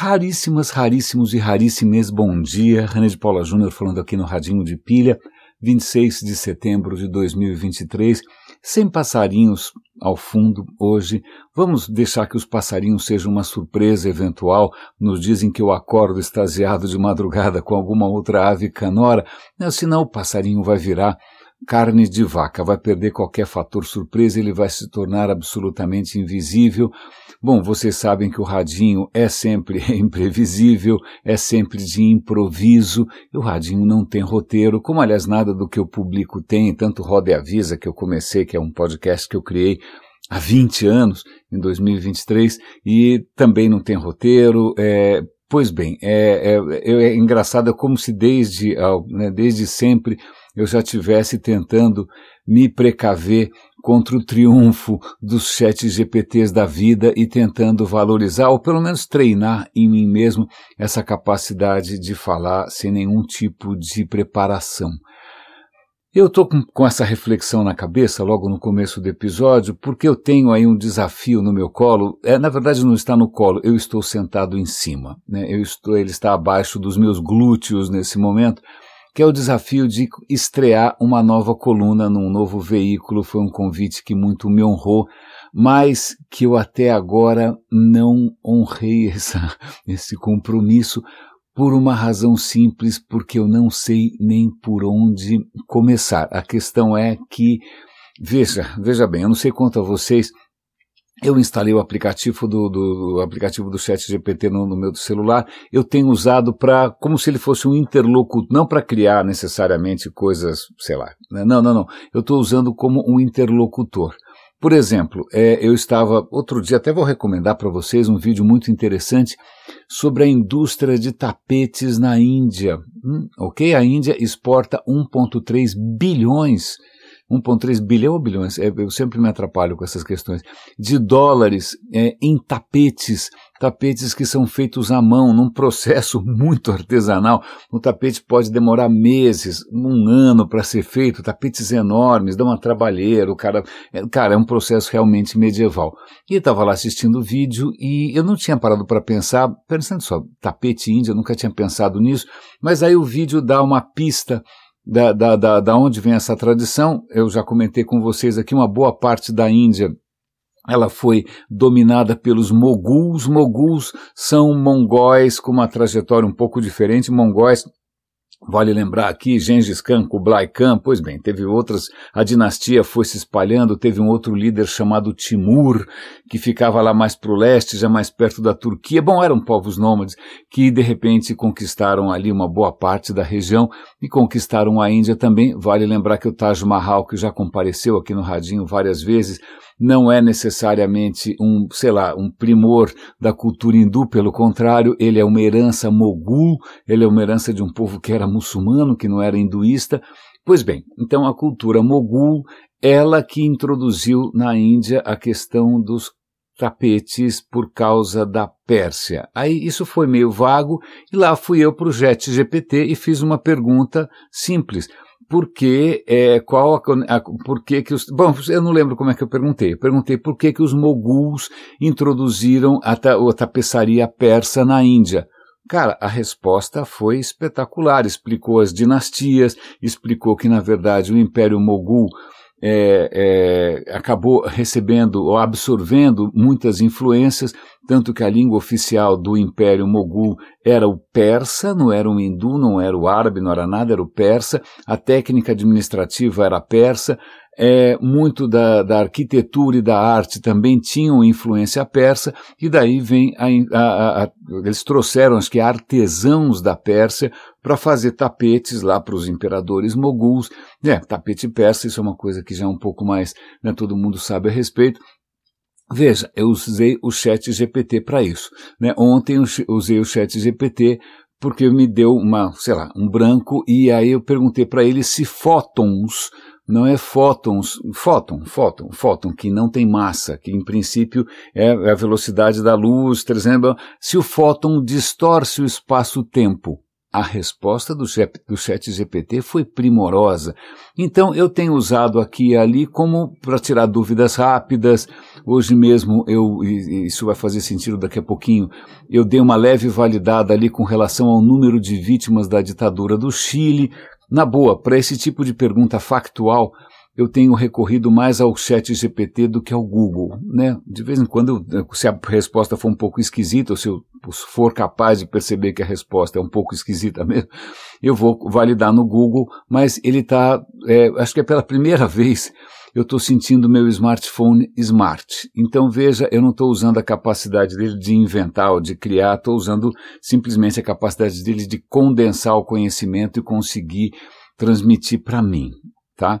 Raríssimas, raríssimos e raríssimes bom dia. René de Paula Júnior falando aqui no Radinho de Pilha, 26 de setembro de 2023. Sem passarinhos ao fundo hoje. Vamos deixar que os passarinhos sejam uma surpresa eventual. Nos dizem que eu acordo extasiado de madrugada com alguma outra ave canora. Senão o passarinho vai virar carne de vaca, vai perder qualquer fator surpresa, ele vai se tornar absolutamente invisível. Bom, vocês sabem que o radinho é sempre imprevisível, é sempre de improviso, e o radinho não tem roteiro, como aliás nada do que eu publico tem, tanto Roda e Avisa, que eu comecei, que é um podcast que eu criei há 20 anos, em 2023, e também não tem roteiro, é, Pois bem, é, é, é, engraçado, é como se desde, né, desde sempre eu já tivesse tentando me precaver contra o triunfo dos chat GPTs da vida e tentando valorizar, ou pelo menos treinar em mim mesmo, essa capacidade de falar sem nenhum tipo de preparação. Eu estou com, com, essa reflexão na cabeça logo no começo do episódio, porque eu tenho aí um desafio no meu colo. É, na verdade, não está no colo, eu estou sentado em cima. Né? Eu estou, ele está abaixo dos meus glúteos nesse momento que é o desafio de estrear uma nova coluna num novo veículo. Foi um convite que muito me honrou, mas que eu até agora não honrei essa, esse compromisso por uma razão simples, porque eu não sei nem por onde começar. A questão é que, veja, veja bem, eu não sei quanto a vocês, eu instalei o aplicativo do, do aplicativo do Chat GPT no, no meu celular. Eu tenho usado para como se ele fosse um interlocutor, não para criar necessariamente coisas, sei lá. Né? Não, não, não. Eu estou usando como um interlocutor. Por exemplo, é, eu estava outro dia, até vou recomendar para vocês um vídeo muito interessante sobre a indústria de tapetes na Índia. Hum, ok? A Índia exporta 1,3 bilhões 1,3 bilhão ou bilhões, é, eu sempre me atrapalho com essas questões, de dólares é, em tapetes, tapetes que são feitos à mão, num processo muito artesanal. O tapete pode demorar meses, um ano para ser feito, tapetes enormes, dá uma trabalheira, o cara, é, cara, é um processo realmente medieval. E eu estava lá assistindo o vídeo e eu não tinha parado para pensar, pensando só, tapete índio, eu nunca tinha pensado nisso, mas aí o vídeo dá uma pista da, da, da, da onde vem essa tradição. Eu já comentei com vocês aqui, uma boa parte da Índia ela foi dominada pelos moguls. Moguls são mongóis com uma trajetória um pouco diferente. Mongóis Vale lembrar aqui Gengis Khan, Kublai Khan, pois bem, teve outras, a dinastia foi se espalhando, teve um outro líder chamado Timur, que ficava lá mais para o leste, já mais perto da Turquia. Bom, eram povos nômades que de repente conquistaram ali uma boa parte da região e conquistaram a Índia também. Vale lembrar que o Taj Mahal, que já compareceu aqui no Radinho várias vezes, não é necessariamente um, sei lá, um primor da cultura hindu, pelo contrário, ele é uma herança mogul, ele é uma herança de um povo que era muçulmano, que não era hinduísta. Pois bem, então a cultura mogul, ela que introduziu na Índia a questão dos tapetes por causa da Pérsia. Aí isso foi meio vago e lá fui eu para o Jet GPT e fiz uma pergunta simples por que, é, qual a, a, por que que os, bom, eu não lembro como é que eu perguntei, eu perguntei por que que os moguls introduziram a, ta, a tapeçaria persa na Índia. Cara, a resposta foi espetacular, explicou as dinastias, explicou que na verdade o Império Mogul é, é, acabou recebendo ou absorvendo muitas influências, tanto que a língua oficial do Império Mogul era o persa, não era o hindu, não era o árabe, não era nada, era o persa, a técnica administrativa era persa, é, muito da, da, arquitetura e da arte também tinham influência persa, e daí vem a, a, a, eles trouxeram, acho que artesãos da Pérsia para fazer tapetes lá para os imperadores moguls. É, tapete persa, isso é uma coisa que já é um pouco mais, né, todo mundo sabe a respeito. Veja, eu usei o chat GPT para isso. Né? Ontem eu usei o chat GPT porque me deu uma, sei lá, um branco e aí eu perguntei para ele se fótons não é fótons, fóton, fóton, fóton, que não tem massa, que em princípio é a velocidade da luz, exemplo, se o fóton distorce o espaço-tempo. a resposta do chat, do chat GPT foi primorosa. Então eu tenho usado aqui e ali como para tirar dúvidas rápidas. Hoje mesmo eu, isso vai fazer sentido daqui a pouquinho, eu dei uma leve validada ali com relação ao número de vítimas da ditadura do Chile. Na boa, para esse tipo de pergunta factual, eu tenho recorrido mais ao chat GPT do que ao Google, né? De vez em quando, se a resposta for um pouco esquisita, ou se eu for capaz de perceber que a resposta é um pouco esquisita mesmo, eu vou validar no Google, mas ele está, é, acho que é pela primeira vez, eu estou sentindo meu smartphone smart. Então veja, eu não estou usando a capacidade dele de inventar ou de criar, estou usando simplesmente a capacidade dele de condensar o conhecimento e conseguir transmitir para mim, tá?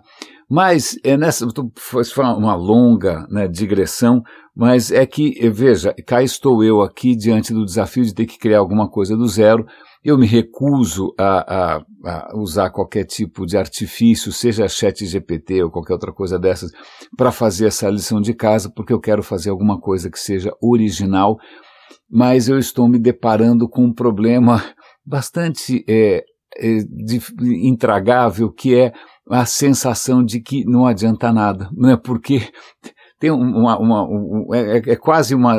Mas é nessa, foi uma longa né, digressão, mas é que, veja, cá estou eu aqui diante do desafio de ter que criar alguma coisa do zero. Eu me recuso a, a, a usar qualquer tipo de artifício, seja chat GPT ou qualquer outra coisa dessas, para fazer essa lição de casa, porque eu quero fazer alguma coisa que seja original, mas eu estou me deparando com um problema bastante é, é, de, intragável, que é a sensação de que não adianta nada, né? Porque tem uma, uma, uma é, é, quase uma,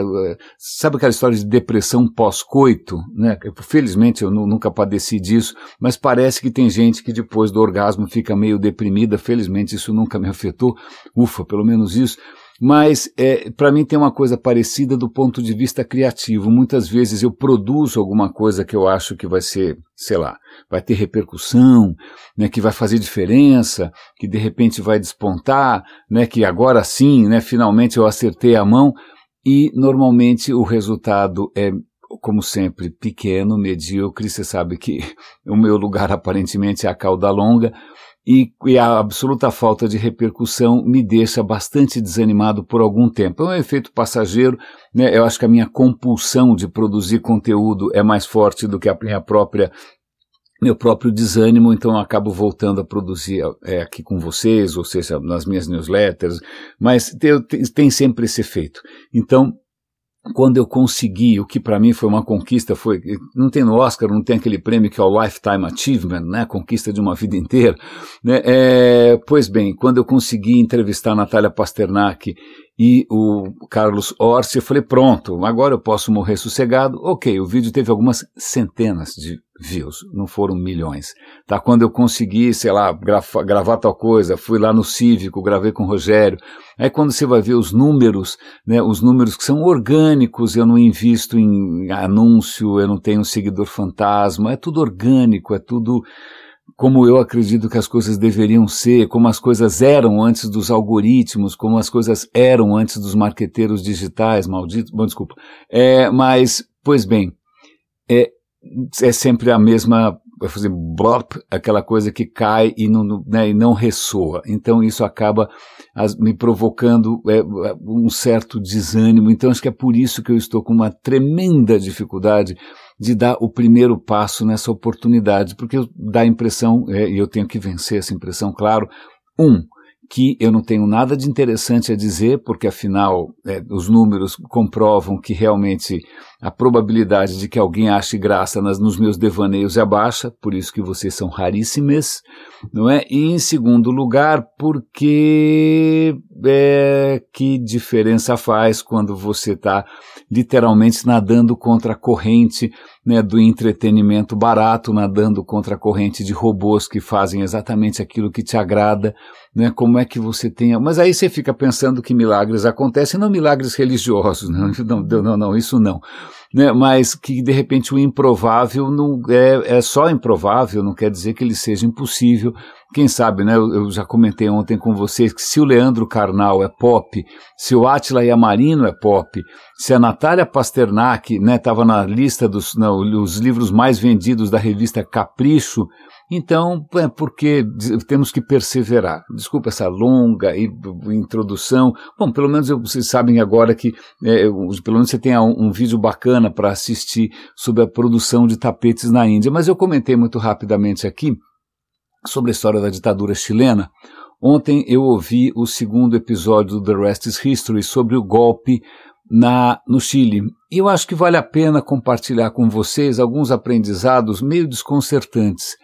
sabe aquela história de depressão pós-coito, né? Felizmente eu nunca padeci disso, mas parece que tem gente que depois do orgasmo fica meio deprimida. Felizmente isso nunca me afetou, ufa, pelo menos isso. Mas é, para mim tem uma coisa parecida do ponto de vista criativo. Muitas vezes eu produzo alguma coisa que eu acho que vai ser, sei lá, vai ter repercussão, né, que vai fazer diferença, que de repente vai despontar, né, que agora sim, né, finalmente eu acertei a mão e normalmente o resultado é como sempre, pequeno, medíocre. Você sabe que o meu lugar aparentemente é a cauda longa, e, e, a absoluta falta de repercussão me deixa bastante desanimado por algum tempo. É um efeito passageiro, né? Eu acho que a minha compulsão de produzir conteúdo é mais forte do que a minha própria meu próprio desânimo, então eu acabo voltando a produzir é, aqui com vocês, ou seja, nas minhas newsletters, mas tem, tem sempre esse efeito. Então, quando eu consegui, o que para mim foi uma conquista, foi não tem no Oscar, não tem aquele prêmio que é o Lifetime Achievement, né, conquista de uma vida inteira, né, é, pois bem, quando eu consegui entrevistar a Natália Pasternak e o Carlos Orsi, eu falei, pronto, agora eu posso morrer sossegado. Ok, o vídeo teve algumas centenas de views, não foram milhões. Tá? Quando eu consegui, sei lá, gravar, tal coisa, fui lá no Cívico, gravei com o Rogério. Aí quando você vai ver os números, né, os números que são orgânicos, eu não invisto em anúncio, eu não tenho um seguidor fantasma, é tudo orgânico, é tudo como eu acredito que as coisas deveriam ser, como as coisas eram antes dos algoritmos, como as coisas eram antes dos marqueteiros digitais, malditos, bom, desculpa. É, mas, pois bem, é, é sempre a mesma, vai fazer blop, aquela coisa que cai e não, né, e não ressoa. Então isso acaba as, me provocando é, um certo desânimo. Então acho que é por isso que eu estou com uma tremenda dificuldade de dar o primeiro passo nessa oportunidade, porque dá a impressão, é, e eu tenho que vencer essa impressão, claro, um, que eu não tenho nada de interessante a dizer, porque afinal é, os números comprovam que realmente a probabilidade de que alguém ache graça nas, nos meus devaneios é baixa, por isso que vocês são raríssimas, não é? E em segundo lugar, porque é, que diferença faz quando você está literalmente nadando contra a corrente né, do entretenimento barato, nadando contra a corrente de robôs que fazem exatamente aquilo que te agrada, né, como é que você tenha. Mas aí você fica pensando que milagres acontecem, não milagres religiosos, não, não, não, não isso não. Né, mas que de repente o improvável não é, é só improvável, não quer dizer que ele seja impossível. Quem sabe, né? Eu, já comentei ontem com vocês que se o Leandro Carnal é pop, se o Atila Yamarino é pop, se a Natália Pasternak estava né, na lista dos não, os livros mais vendidos da revista Capricho, então, é porque temos que perseverar. Desculpa essa longa introdução. Bom, pelo menos vocês sabem agora que, é, pelo menos você tem um, vídeo bacana para assistir sobre a produção de tapetes na Índia. Mas eu comentei muito rapidamente aqui sobre a história da ditadura chilena. Ontem eu ouvi o segundo episódio do The Rest is History sobre o golpe na, no Chile. E eu acho que vale a pena compartilhar com vocês alguns aprendizados meio desconcertantes.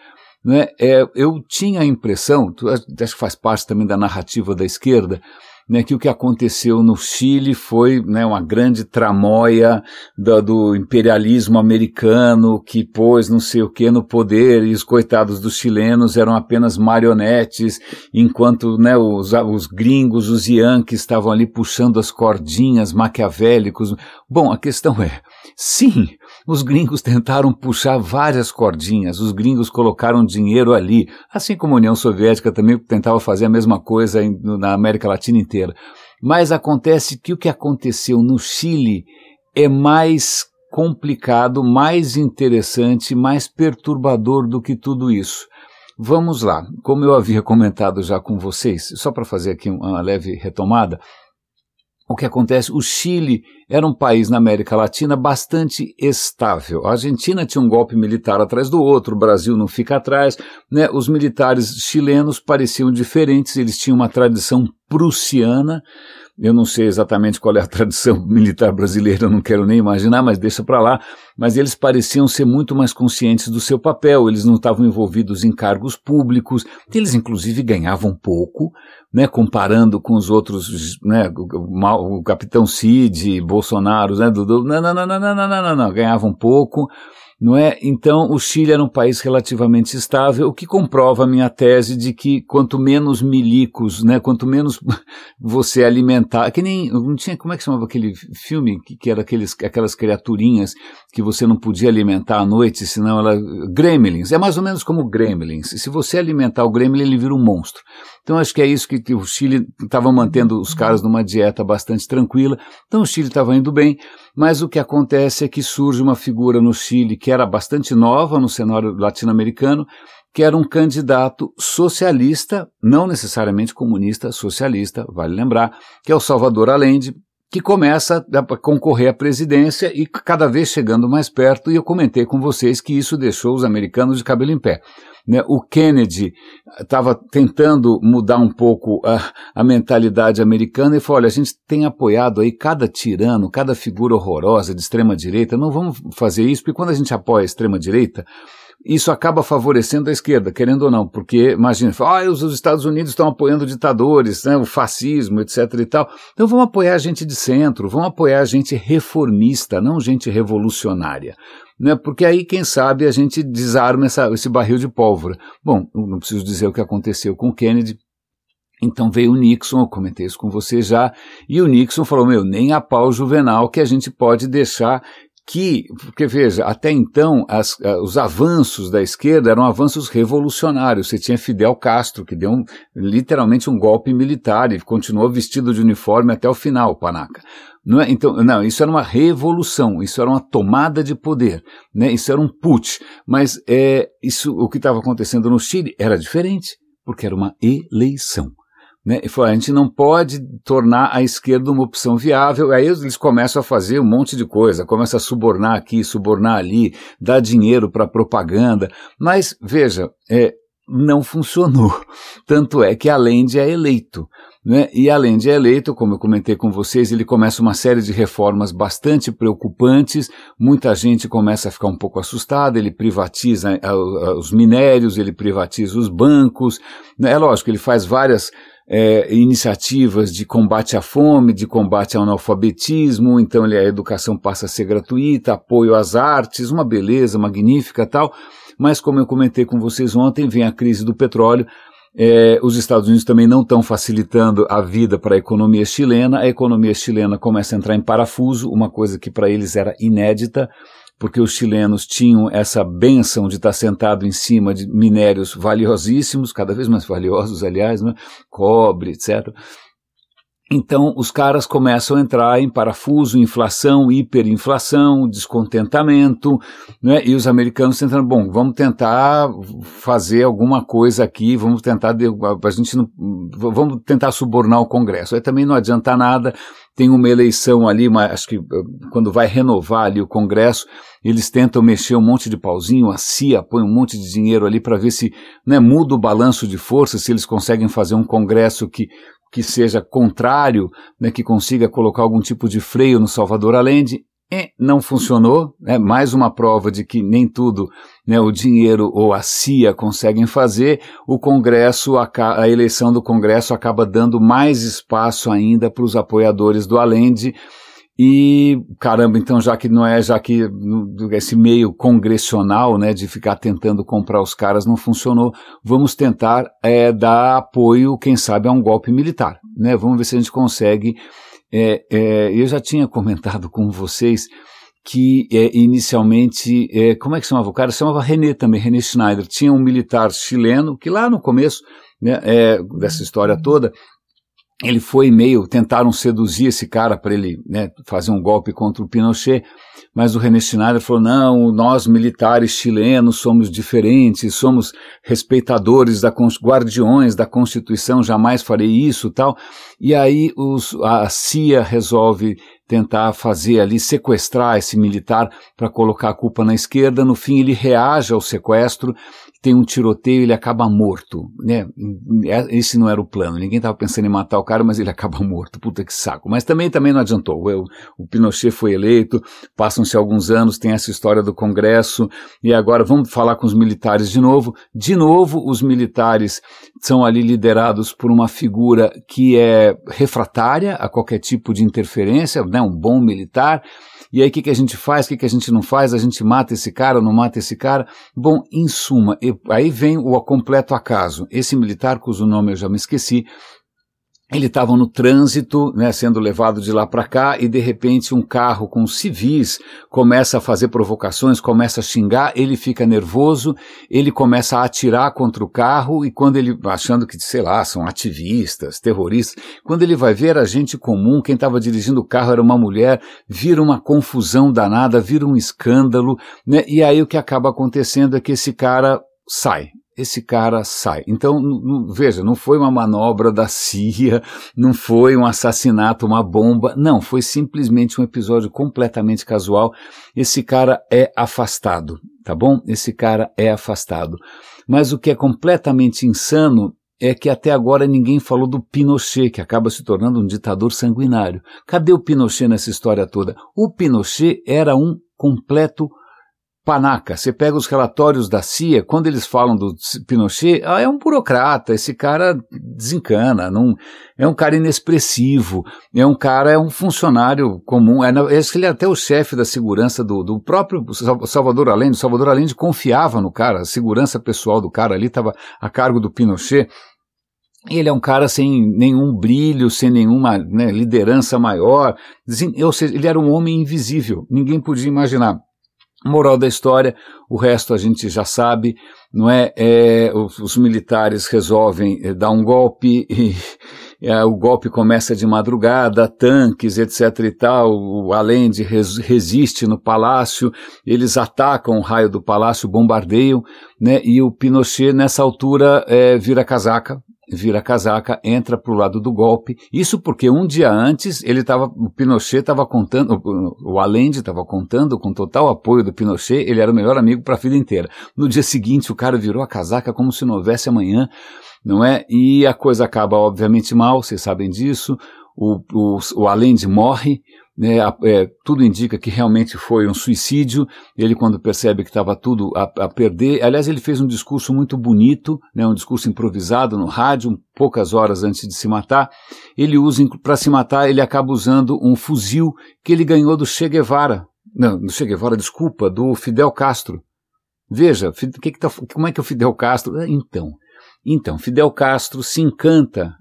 Né? É, eu tinha a impressão, acho que faz parte também da narrativa da esquerda, né, que o que aconteceu no Chile foi né, uma grande tramóia do, imperialismo americano que pôs não sei o que no poder e os coitados dos chilenos eram apenas marionetes, enquanto né, os, os gringos, os yankees estavam ali puxando as cordinhas maquiavélicos. Bom, a questão é, sim, os gringos tentaram puxar várias cordinhas, os gringos colocaram dinheiro ali, assim como a União Soviética também tentava fazer a mesma coisa na América Latina inteira. Mas acontece que o que aconteceu no Chile é mais complicado, mais interessante, mais perturbador do que tudo isso. Vamos lá, como eu havia comentado já com vocês, só para fazer aqui uma leve retomada, o que acontece? O Chile era um país na América Latina bastante estável. A Argentina tinha um golpe militar atrás do outro, o Brasil não fica atrás. Né? Os militares chilenos pareciam diferentes, eles tinham uma tradição prussiana, eu não sei exatamente qual é a tradição militar brasileira, não quero nem imaginar, mas deixa para lá. Mas eles pareciam ser muito mais conscientes do seu papel, eles não estavam envolvidos em cargos públicos, eles inclusive ganhavam pouco, né, comparando com os outros, né, o, o capitão Cid, Bolsonaro, né, do, do, não, não, não, não, não, não, não, não, ganhavam pouco não é? Então, o Chile era um país relativamente estável, o que comprova a minha tese de que quanto menos milicos, né, quanto menos você alimentar, que nem, não tinha, como é que chamava aquele filme que, que era aqueles, aquelas criaturinhas que você não podia alimentar à noite, senão ela, gremlins, é mais ou menos como gremlins, se você alimentar o gremlin, ele vira um monstro. Então acho que é isso que, que o Chile estava mantendo os caras numa dieta bastante tranquila. Então o Chile estava indo bem, mas o que acontece é que surge uma figura no Chile que era bastante nova no cenário latino-americano, que era um candidato socialista, não necessariamente comunista, socialista, vale lembrar, que é o Salvador Allende, que começa a concorrer à presidência e cada vez chegando mais perto, e eu comentei com vocês que isso deixou os americanos de cabelo em pé. Né? O Kennedy estava tentando mudar um pouco a, a, mentalidade americana e falou: olha, a gente tem apoiado aí cada tirano, cada figura horrorosa de extrema-direita, não vamos fazer isso, porque quando a gente apoia a extrema-direita, isso acaba favorecendo a esquerda, querendo ou não, porque imagina, ah, os, Estados Unidos estão apoiando ditadores, né, o fascismo, etc e tal. Então vamos apoiar gente de centro, vamos apoiar gente reformista, não gente revolucionária. Né, porque aí, quem sabe, a gente desarma essa, esse barril de pólvora. Bom, não preciso dizer o que aconteceu com Kennedy, então veio o Nixon, eu comentei isso com você já, e o Nixon falou, meu, nem a pau juvenal que a gente pode deixar que, porque veja, até então as, os avanços da esquerda eram avanços revolucionários. Você tinha Fidel Castro, que deu um, literalmente um golpe militar e continuou vestido de uniforme até o final, Panaca. Não é? Então, não, isso era uma revolução, isso era uma tomada de poder, né? isso era um putsch. Mas é, isso, o que estava acontecendo no Chile era diferente, porque era uma eleição. Né? A gente não pode tornar a esquerda uma opção viável. Aí eles começam a fazer um monte de coisa, começam a subornar aqui, subornar ali, dar dinheiro para propaganda. Mas, veja, é, não funcionou. Tanto é que Allende é eleito. Né? E além de eleito, como eu comentei com vocês, ele começa uma série de reformas bastante preocupantes, muita gente começa a ficar um pouco assustada, ele privatiza os minérios, ele privatiza os bancos, né? é lógico, ele faz várias é, iniciativas de combate à fome, de combate ao analfabetismo, então ele, a educação passa a ser gratuita, apoio às artes, uma beleza magnífica tal, mas como eu comentei com vocês ontem, vem a crise do petróleo, é, os Estados Unidos também não estão facilitando a vida para a economia chilena, a economia chilena começa a entrar em parafuso, uma coisa que para eles era inédita, porque os chilenos tinham essa benção de estar sentado em cima de minérios valiosíssimos, cada vez mais valiosos, aliás, né? cobre, etc. Então, os caras começam a entrar em parafuso, inflação, hiperinflação, descontentamento, né? e os americanos tentando, bom, vamos tentar fazer alguma coisa aqui, vamos tentar, a gente não, vamos tentar subornar o Congresso. Aí também não adianta nada, tem uma eleição ali, mas acho que eh, quando vai renovar ali o Congresso, eles tentam mexer um monte de pauzinho, a CIA põe um monte de dinheiro ali para ver se né, muda o balanço de forças, se eles conseguem fazer um Congresso que que seja contrário, né, que consiga colocar algum tipo de freio no Salvador Allende. E não funcionou, é mais uma prova de que nem tudo né, o dinheiro ou a CIA conseguem fazer. O Congresso, a, a eleição do Congresso acaba dando mais espaço ainda para os apoiadores do Allende. E caramba, então já que não é, já que esse meio congressional, né, de ficar tentando comprar os caras não funcionou, vamos tentar é, dar apoio, quem sabe, a um golpe militar, né? Vamos ver se a gente consegue é, é, eu já tinha comentado com vocês que é, inicialmente, é, como é que chamava o cara? Chamava René também, René Schneider. Tinha um militar chileno que lá no começo né, é, dessa história toda, ele foi meio, tentaram seduzir esse cara para ele né, fazer um golpe contra o Pinochet, mas o René Schneider falou, não, nós militares chilenos somos diferentes, somos respeitadores, da guardiões da Constituição, jamais farei isso tal. E aí os, a CIA resolve tentar fazer ali, sequestrar esse militar para colocar a culpa na esquerda. No fim, ele reage ao sequestro tem um tiroteio ele acaba morto, né? É, esse não era o plano. Ninguém estava pensando em matar o cara, mas ele acaba morto. Puta que saco. Mas também também não adiantou. O, o Pinochet foi eleito, passam-se alguns anos, tem essa história do Congresso e agora vamos falar com os militares de novo. De novo, os militares são ali liderados por uma figura que é refratária a qualquer tipo de interferência, né? Um bom militar e aí o que, que a gente faz, o que, que a gente não faz, a gente mata esse cara, não mata esse cara. Bom, em suma, aí vem o completo acaso. Esse militar, cujo nome eu já me esqueci, ele estava no trânsito, né, sendo levado de lá para cá, e de repente um carro com civis começa a fazer provocações, começa a xingar, ele fica nervoso, ele começa a atirar contra o carro, e quando ele, achando que, sei lá, são ativistas, terroristas, quando ele vai ver a gente comum, quem estava dirigindo o carro era uma mulher, vira uma confusão danada, vira um escândalo, né, e aí o que acaba acontecendo é que esse cara sai esse cara sai. Então, veja, não foi uma manobra da CIA, não foi um assassinato, uma bomba, não, foi simplesmente um episódio completamente casual. Esse cara é afastado, tá bom? Esse cara é afastado. Mas o que é completamente insano é que até agora ninguém falou do Pinochet, que acaba se tornando um ditador sanguinário. Cadê o Pinochet nessa história toda? O Pinochet era um completo panaca. Você pega os relatórios da CIA, quando eles falam do Pinochet, ah, é um burocrata, esse cara desencana, não, é um cara inexpressivo, é um cara, é um funcionário comum, é, é ele é até o chefe da segurança do, do próprio Salvador Allende, o Salvador Allende confiava no cara, a segurança pessoal do cara ali estava a cargo do Pinochet, ele é um cara sem nenhum brilho, sem nenhuma né, liderança maior, ou seja, ele era um homem invisível, ninguém podia imaginar. Moral da história, o resto a gente já sabe, não é? é os, os, militares resolvem é, dar um golpe e é, o golpe começa de madrugada, tanques, etc e tal, o Allende res, resiste no palácio, eles atacam o raio do palácio, bombardeiam, né? E o Pinochet nessa altura é, vira casaca, vira casaca, entra para o lado do golpe. Isso porque um dia antes ele estava, o Pinochet estava contando, o Allende estava contando com total apoio do Pinochet, ele era o melhor amigo para a vida inteira. No dia seguinte o cara virou a casaca como se não houvesse amanhã, não é? E a coisa acaba obviamente mal, vocês sabem disso. O, o, o Allende morre, né, é, tudo indica que realmente foi um suicídio. Ele, quando percebe que estava tudo a, a, perder, aliás, ele fez um discurso muito bonito, né, um discurso improvisado no rádio, poucas horas antes de se matar. Ele usa, para se matar, ele acaba usando um fuzil que ele ganhou do Che Guevara. Não, do Che Guevara, desculpa, do Fidel Castro. Veja, que que tá, como é que é o Fidel Castro? Ah, então, então, Fidel Castro se encanta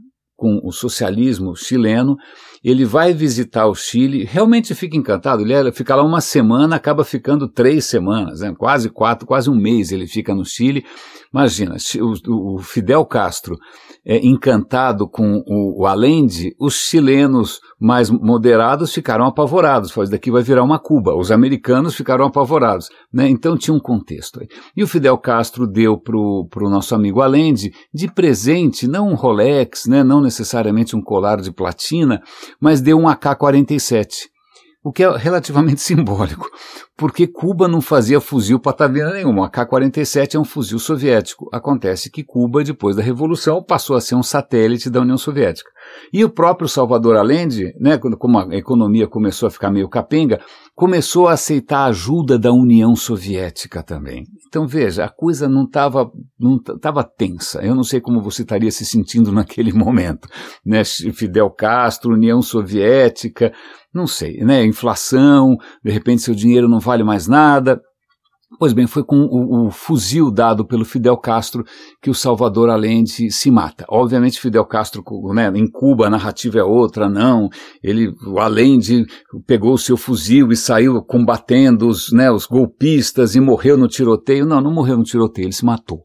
com o socialismo chileno ele vai visitar o Chile, realmente fica encantado, ele é, fica lá uma semana, acaba ficando três semanas, né? quase quatro, quase um mês ele fica no Chile. Imagina, o, o Fidel Castro é, encantado com o, o Allende, os chilenos mais moderados ficaram apavorados. Falei, daqui vai virar uma Cuba. Os americanos ficaram apavorados. Né? Então tinha um contexto aí. E o Fidel Castro deu para o nosso amigo Allende de presente, não um Rolex, né? não necessariamente um colar de platina, mas deu um AK-47. O que é relativamente simbólico, porque Cuba não fazia fuzil patavina nenhuma. A K-47 é um fuzil soviético. Acontece que Cuba, depois da Revolução, passou a ser um satélite da União Soviética. E o próprio Salvador Allende, né, como a economia começou a ficar meio capenga, começou a aceitar a ajuda da União Soviética também. Então veja, a coisa não estava não tava tensa. Eu não sei como você estaria se sentindo naquele momento, né? Fidel Castro, União Soviética, não sei, né? Inflação, de repente seu dinheiro não vale mais nada. Pois bem, foi com o, o, fuzil dado pelo Fidel Castro que o Salvador Allende se mata. Obviamente, Fidel Castro, né, em Cuba a narrativa é outra, não. Ele, o Allende pegou o seu fuzil e saiu combatendo os, né, os golpistas e morreu no tiroteio. Não, não morreu no tiroteio, ele se matou.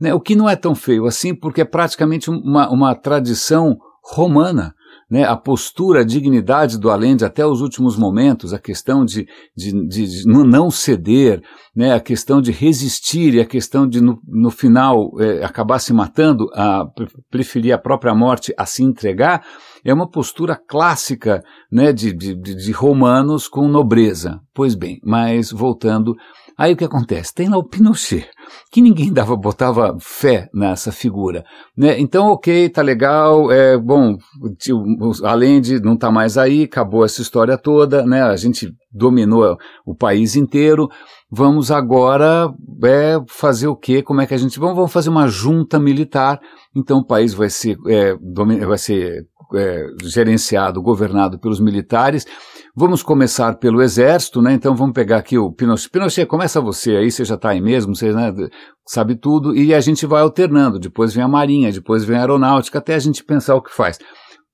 Né, o que não é tão feio assim, porque é praticamente uma, uma tradição romana né, a postura, a dignidade do Allende até os últimos momentos, a questão de, de, de não ceder, né, a questão de resistir e a questão de, no, no final, é, acabar se matando, a, preferir a própria morte a se entregar, é uma postura clássica né, de, de, de romanos com nobreza. Pois bem, mas voltando Aí o que acontece? Tem lá o Pinochet, que ninguém dava, botava fé nessa figura. Né? Então, ok, tá legal, é bom, além de não tá mais aí, acabou essa história toda, né? A gente dominou o país inteiro. Vamos agora é, fazer o quê? Como é que a gente. Vamos, vamos fazer uma junta militar. Então o país vai ser, é, vai ser é, gerenciado, governado pelos militares. Vamos começar pelo exército, né? Então vamos pegar aqui o Pinochet. Pinochet, começa você aí, você já está aí mesmo, você né, sabe tudo, e a gente vai alternando. Depois vem a marinha, depois vem a aeronáutica, até a gente pensar o que faz.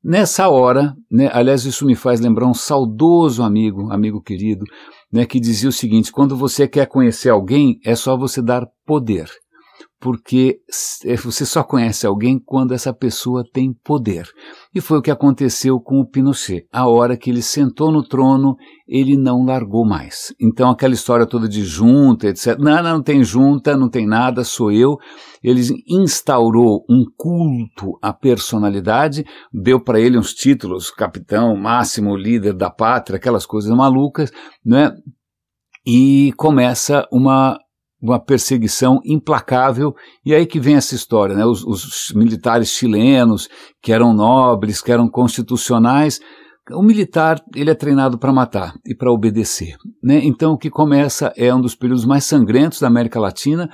Nessa hora, né, aliás, isso me faz lembrar um saudoso amigo, amigo querido, né, que dizia o seguinte: quando você quer conhecer alguém, é só você dar poder porque é, você só conhece alguém quando essa pessoa tem poder. E foi o que aconteceu com o Pinochet. A hora que ele sentou no trono, ele não largou mais. Então aquela história toda de junta, etc. Não, não, não tem junta, não tem nada, sou eu. Ele instaurou um culto à personalidade, deu para ele uns títulos, capitão, máximo, líder da pátria, aquelas coisas malucas, né? E começa uma uma perseguição implacável, e aí que vem essa história, né? Os, os, militares chilenos, que eram nobres, que eram constitucionais, o militar ele é treinado para matar e para obedecer, né? Então o que começa é um dos períodos mais sangrentos da América Latina,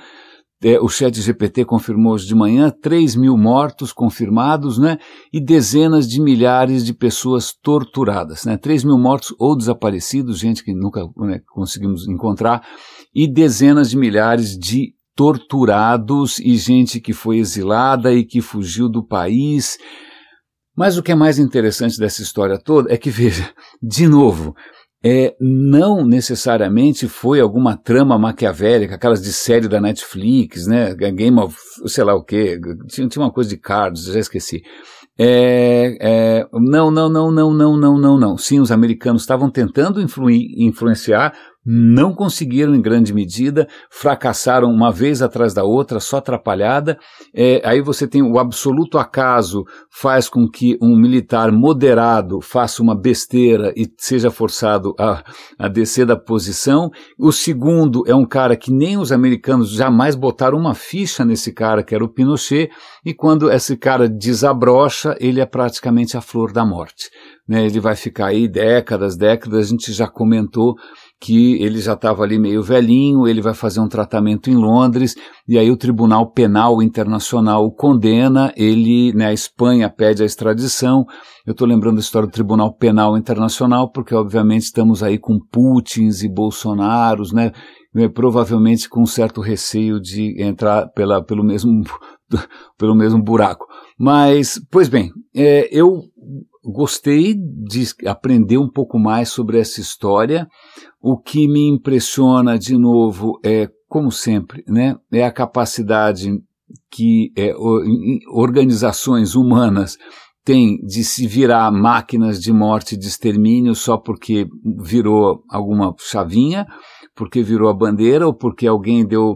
é, o chat GPT confirmou hoje de manhã 3 mil mortos confirmados, né? E dezenas de milhares de pessoas torturadas, né? 3 mil mortos ou desaparecidos, gente que nunca né, conseguimos encontrar, e dezenas de milhares de torturados e gente que foi exilada e que fugiu do país. Mas o que é mais interessante dessa história toda é que, veja, de novo, é, não necessariamente foi alguma trama maquiavélica, aquelas de série da Netflix, né? Game of, sei lá o quê, tinha, tinha uma coisa de cards, já esqueci. É, é, não, não, não, não, não, não, não, não. Sim, os americanos estavam tentando influenciar não conseguiram em grande medida, fracassaram uma vez atrás da outra, só atrapalhada. É, aí você tem o absoluto acaso faz com que um militar moderado faça uma besteira e seja forçado a, a descer da posição. O segundo é um cara que nem os americanos jamais botaram uma ficha nesse cara, que era o Pinochet, e quando esse cara desabrocha, ele é praticamente a flor da morte. Né? Ele vai ficar aí décadas, décadas, a gente já comentou que ele já estava ali meio velhinho, ele vai fazer um tratamento em Londres, e aí o Tribunal Penal Internacional o condena, ele, né, a Espanha pede a extradição. Eu estou lembrando a história do Tribunal Penal Internacional, porque obviamente estamos aí com Putins e Bolsonaros, né, né provavelmente com um certo receio de entrar pela, pelo, mesmo, pelo mesmo buraco. Mas, pois bem, é, eu gostei de aprender um pouco mais sobre essa história. O que me impressiona de novo é, como sempre, né, é a capacidade que é, organizações humanas têm de se virar máquinas de morte e de extermínio só porque virou alguma chavinha, porque virou a bandeira ou porque alguém deu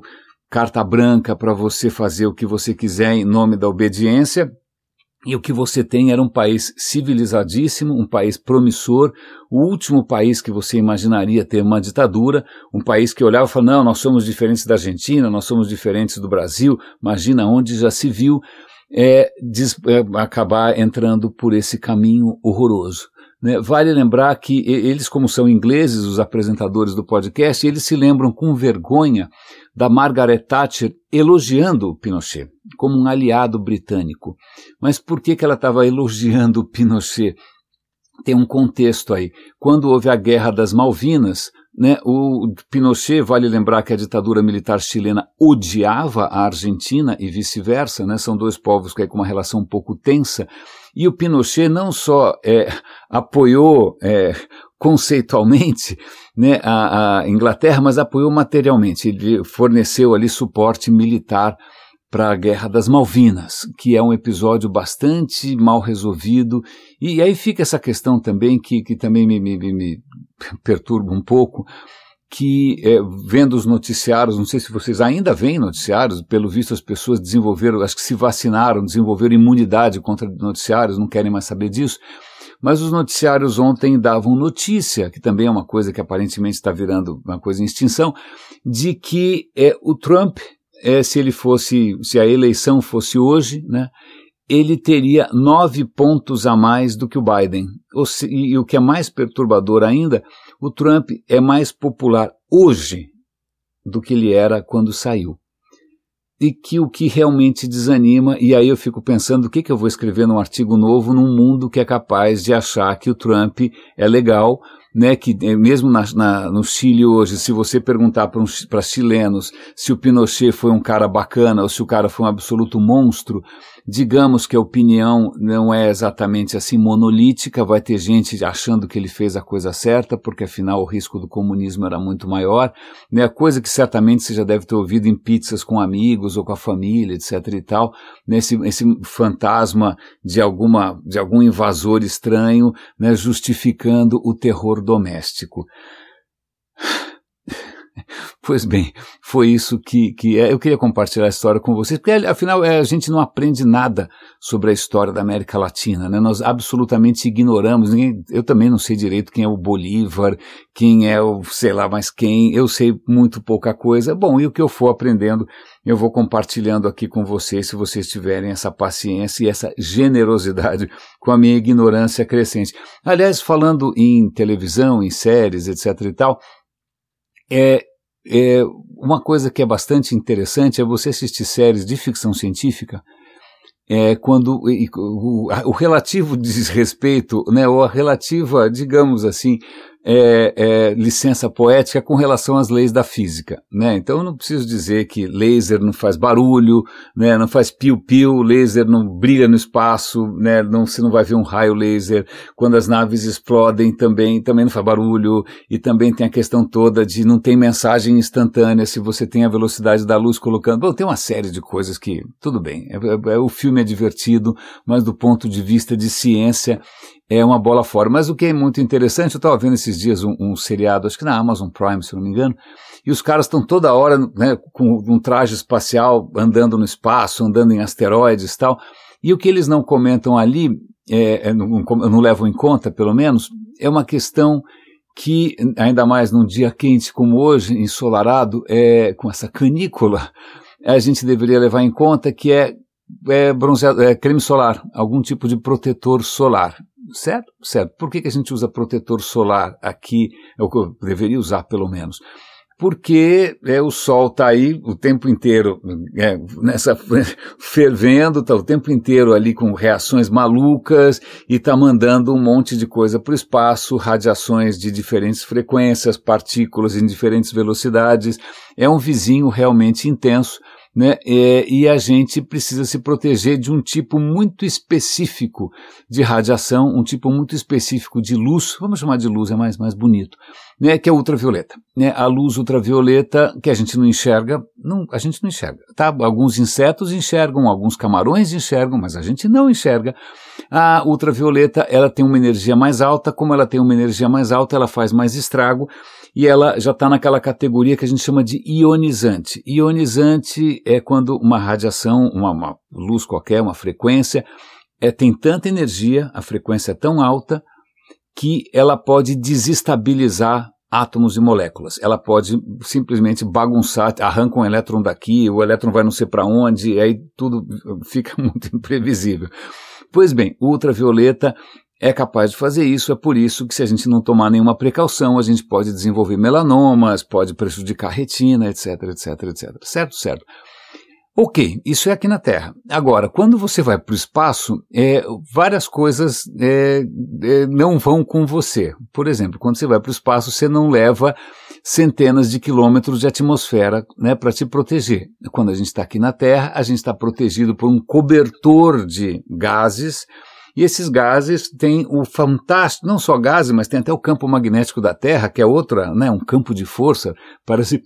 carta branca para você fazer o que você quiser em nome da obediência E o que você tem era um país civilizadíssimo, um país promissor, o último país que você imaginaria ter uma ditadura, um país que olhava e falava, não, nós somos diferentes da Argentina, nós somos diferentes do Brasil, imagina onde já se viu é, é, acabar entrando por esse caminho horroroso. Né? Vale lembrar que eles, como são ingleses, os apresentadores do podcast, eles se lembram com vergonha da Margaret Thatcher elogiando o Pinochet como um aliado britânico. Mas por que, que ela estava elogiando o Pinochet? Tem um contexto aí. Quando houve a Guerra das Malvinas, né, o Pinochet, vale lembrar que a ditadura militar chilena odiava a Argentina e vice-versa, né, são dois povos que com uma relação um pouco tensa, e o Pinochet não só é, apoiou é, conceitualmente né, a, a, Inglaterra, mas apoiou materialmente. Ele forneceu ali suporte militar para a Guerra das Malvinas, que é um episódio bastante mal resolvido. E aí fica essa questão também que, que também me, me, me perturba um pouco, que é, vendo os noticiários, não sei se vocês ainda veem noticiários, pelo visto as pessoas desenvolveram, acho que se vacinaram, desenvolveram imunidade contra noticiários, não querem mais saber disso, mas os noticiários ontem davam notícia, que também é uma coisa que aparentemente está virando uma coisa em extinção, de que é, o Trump, é, se ele fosse, se a eleição fosse hoje, né, ele teria nove pontos a mais do que o Biden. e o que é mais perturbador ainda, o Trump é mais popular hoje do que ele era quando saiu. E que o que realmente desanima, e aí eu fico pensando o que, que eu vou escrever num artigo novo num mundo que é capaz de achar que o Trump é legal, né, que eh, mesmo na, na, no Chile hoje, se você perguntar para um, chilenos se o Pinochet foi um cara bacana ou se o cara foi um absoluto monstro, digamos que a opinião não é exatamente assim monolítica, vai ter gente achando que ele fez a coisa certa, porque afinal o risco do comunismo era muito maior, né, coisa que certamente você já deve ter ouvido em pizzas com amigos ou com a família, etc e tal, nesse né, esse fantasma de alguma de algum invasor estranho, né, justificando o terror doméstico. Pois bem, foi isso que, que é. Eu queria compartilhar a história com vocês, porque afinal é, a gente não aprende nada sobre a história da América Latina, né? Nós absolutamente ignoramos. Ninguém, eu também não sei direito quem é o Bolívar, quem é o sei lá mais quem. Eu sei muito pouca coisa. Bom, e o que eu for aprendendo, eu vou compartilhando aqui com vocês, se vocês tiverem essa paciência e essa generosidade com a minha ignorância crescente. Aliás, falando em televisão, em séries, etc. e tal, é, é, uma coisa que é bastante interessante é você assistir séries de ficção científica é, quando o, o, relativo desrespeito, né, ou a relativa, digamos assim, é, é, licença poética com relação às leis da física, né? Então eu não preciso dizer que laser não faz barulho, né? Não faz piu-piu, laser não brilha no espaço, né? Não, você não vai ver um raio laser. Quando as naves explodem também, também não faz barulho. E também tem a questão toda de não tem mensagem instantânea se você tem a velocidade da luz colocando. Bom, tem uma série de coisas que, tudo bem, é, é, é o filme é divertido, mas do ponto de vista de ciência, é uma bola fora. Mas o que é muito interessante, eu estava vendo esses dias um, um, seriado, acho que na Amazon Prime, se não me engano, e os caras estão toda hora né, com um traje espacial, andando no espaço, andando em asteroides e tal. E o que eles não comentam ali, é, é, não, não levam em conta, pelo menos, é uma questão que, ainda mais num dia quente como hoje, ensolarado, é, com essa canícula, a gente deveria levar em conta que é, é, bronzeado, é creme solar, algum tipo de protetor solar. Certo? Certo. Por que, que a gente usa protetor solar aqui? É o que eu deveria usar, pelo menos. Porque é, o sol está aí o tempo inteiro, é, nessa, fervendo, está o tempo inteiro ali com reações malucas e está mandando um monte de coisa para o espaço, radiações de diferentes frequências, partículas em diferentes velocidades. É um vizinho realmente intenso né? É, e a gente precisa se proteger de um tipo muito específico de radiação, um tipo muito específico de luz, vamos chamar de luz, é mais, mais bonito, né? que é ultravioleta. Né? A luz ultravioleta que a gente não enxerga, não, a gente não enxerga. Tá? Alguns insetos enxergam, alguns camarões enxergam, mas a gente não enxerga. A ultravioleta ela tem uma energia mais alta, como ela tem uma energia mais alta, ela faz mais estrago e ela já está naquela categoria que a gente chama de ionizante. Ionizante é quando uma radiação, uma, uma luz qualquer, uma frequência, é, tem tanta energia, a frequência é tão alta, que ela pode desestabilizar átomos e moléculas. Ela pode simplesmente bagunçar, arranca um elétron daqui, o elétron vai não sei para onde, aí tudo fica muito imprevisível. Pois bem, ultravioleta é capaz de fazer isso, é por isso que se a gente não tomar nenhuma precaução, a gente pode desenvolver melanomas, pode prejudicar a retina, etc, etc, etc. Certo, certo. Ok, isso é aqui na Terra. Agora, quando você vai para o espaço, é, várias coisas é, é, não vão com você. Por exemplo, quando você vai para o espaço, você não leva centenas de quilômetros de atmosfera né, para te proteger. Quando a gente está aqui na Terra, a gente está protegido por um cobertor de gases. E esses gases têm o fantástico, não só gases, mas tem até o campo magnético da Terra, que é outra, né, um campo de força, parece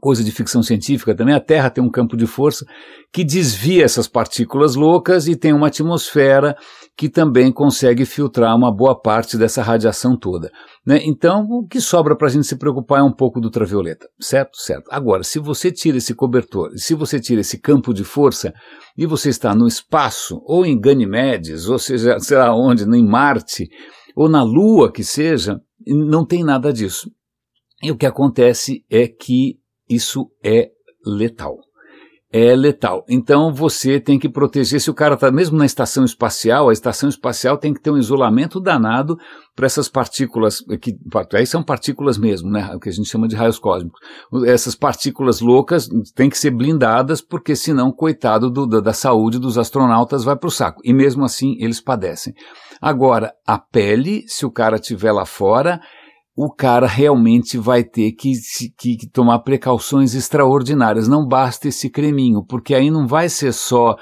coisa de ficção científica também, a Terra tem um campo de força que desvia essas partículas loucas e tem uma atmosfera que também consegue filtrar uma boa parte dessa radiação toda. Né? Então, o que sobra para a gente se preocupar é um pouco do ultravioleta, certo? Certo. Agora, se você tira esse cobertor, se você tira esse campo de força e você está no espaço, ou em Ganymedes, ou seja, sei lá onde, em Marte, ou na Lua que seja, não tem nada disso. E o que acontece é que isso é letal. É letal. Então você tem que proteger. Se o cara está mesmo na estação espacial, a estação espacial tem que ter um isolamento danado para essas partículas, que aí são partículas mesmo, né? O que a gente chama de raios cósmicos. Essas partículas loucas têm que ser blindadas, porque senão, coitado do, da, da saúde dos astronautas vai para o saco. E mesmo assim eles padecem. Agora, a pele, se o cara estiver lá fora, o cara realmente vai ter que, que, que, tomar precauções extraordinárias. Não basta esse creminho, porque aí não vai ser só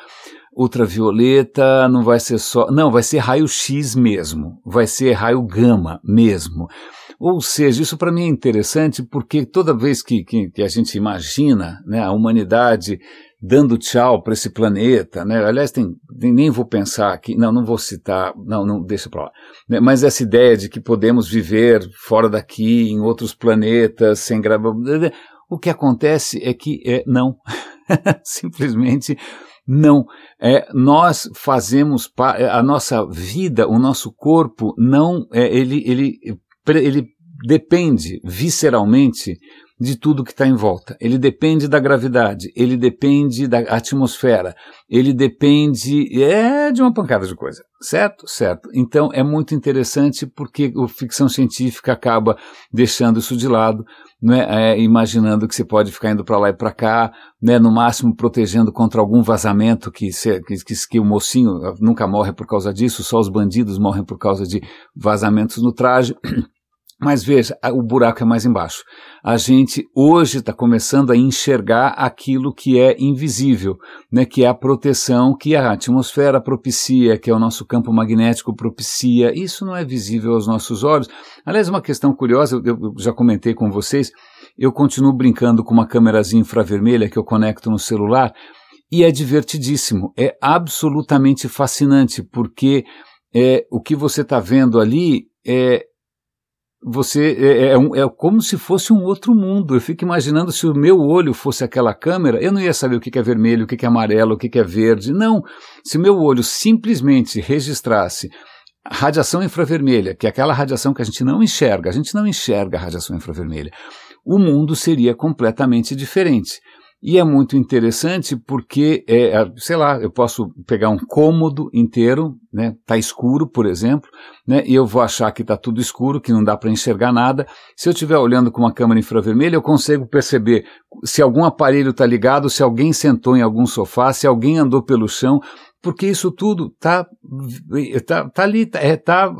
ultravioleta, não vai ser só. Não, vai ser raio-x mesmo. Vai ser raio gama mesmo. Ou seja, isso para mim é interessante porque toda vez que, que, que a gente imagina né, a humanidade dando tchau para esse planeta, né? Aliás, tem, nem vou pensar aqui, não, não vou citar, não, não deixa para lá. Né? Mas essa ideia de que podemos viver fora daqui, em outros planetas, sem gravar, o que acontece é que é não, simplesmente não. É, nós fazemos a nossa vida, o nosso corpo não, é, ele, ele, ele depende visceralmente de tudo que está em volta. Ele depende da gravidade, ele depende da atmosfera, ele depende é de uma pancada de coisa, certo? Certo. Então é muito interessante porque a ficção científica acaba deixando isso de lado, né, é, imaginando que você pode ficar indo para lá e para cá, né, no máximo protegendo contra algum vazamento que, se, que, que, que o mocinho nunca morre por causa disso, só os bandidos morrem por causa de vazamentos no traje. Mas veja, o buraco é mais embaixo. A gente hoje está começando a enxergar aquilo que é invisível, né, que é a proteção que a atmosfera propicia, que é o nosso campo magnético propicia. Isso não é visível aos nossos olhos. Aliás, uma questão curiosa, eu já comentei com vocês, eu continuo brincando com uma câmerazinha infravermelha que eu conecto no celular e é divertidíssimo, é absolutamente fascinante, porque é, o que você está vendo ali é, você é, é, é, é, como se fosse um outro mundo. Eu fico imaginando se o meu olho fosse aquela câmera, eu não ia saber o que é vermelho, o que é amarelo, o que é verde. Não. Se meu olho simplesmente registrasse radiação infravermelha, que é aquela radiação que a gente não enxerga, a gente não enxerga a radiação infravermelha, o mundo seria completamente diferente. E é muito interessante porque, é, é, sei lá, eu posso pegar um cômodo inteiro, né, tá escuro, por exemplo, né, e eu vou achar que está tudo escuro, que não dá para enxergar nada. Se eu estiver olhando com uma câmera infravermelha, eu consigo perceber se algum aparelho está ligado, se alguém sentou em algum sofá, se alguém andou pelo chão, porque isso tudo tá, tá, tá ali, tá, é, tá,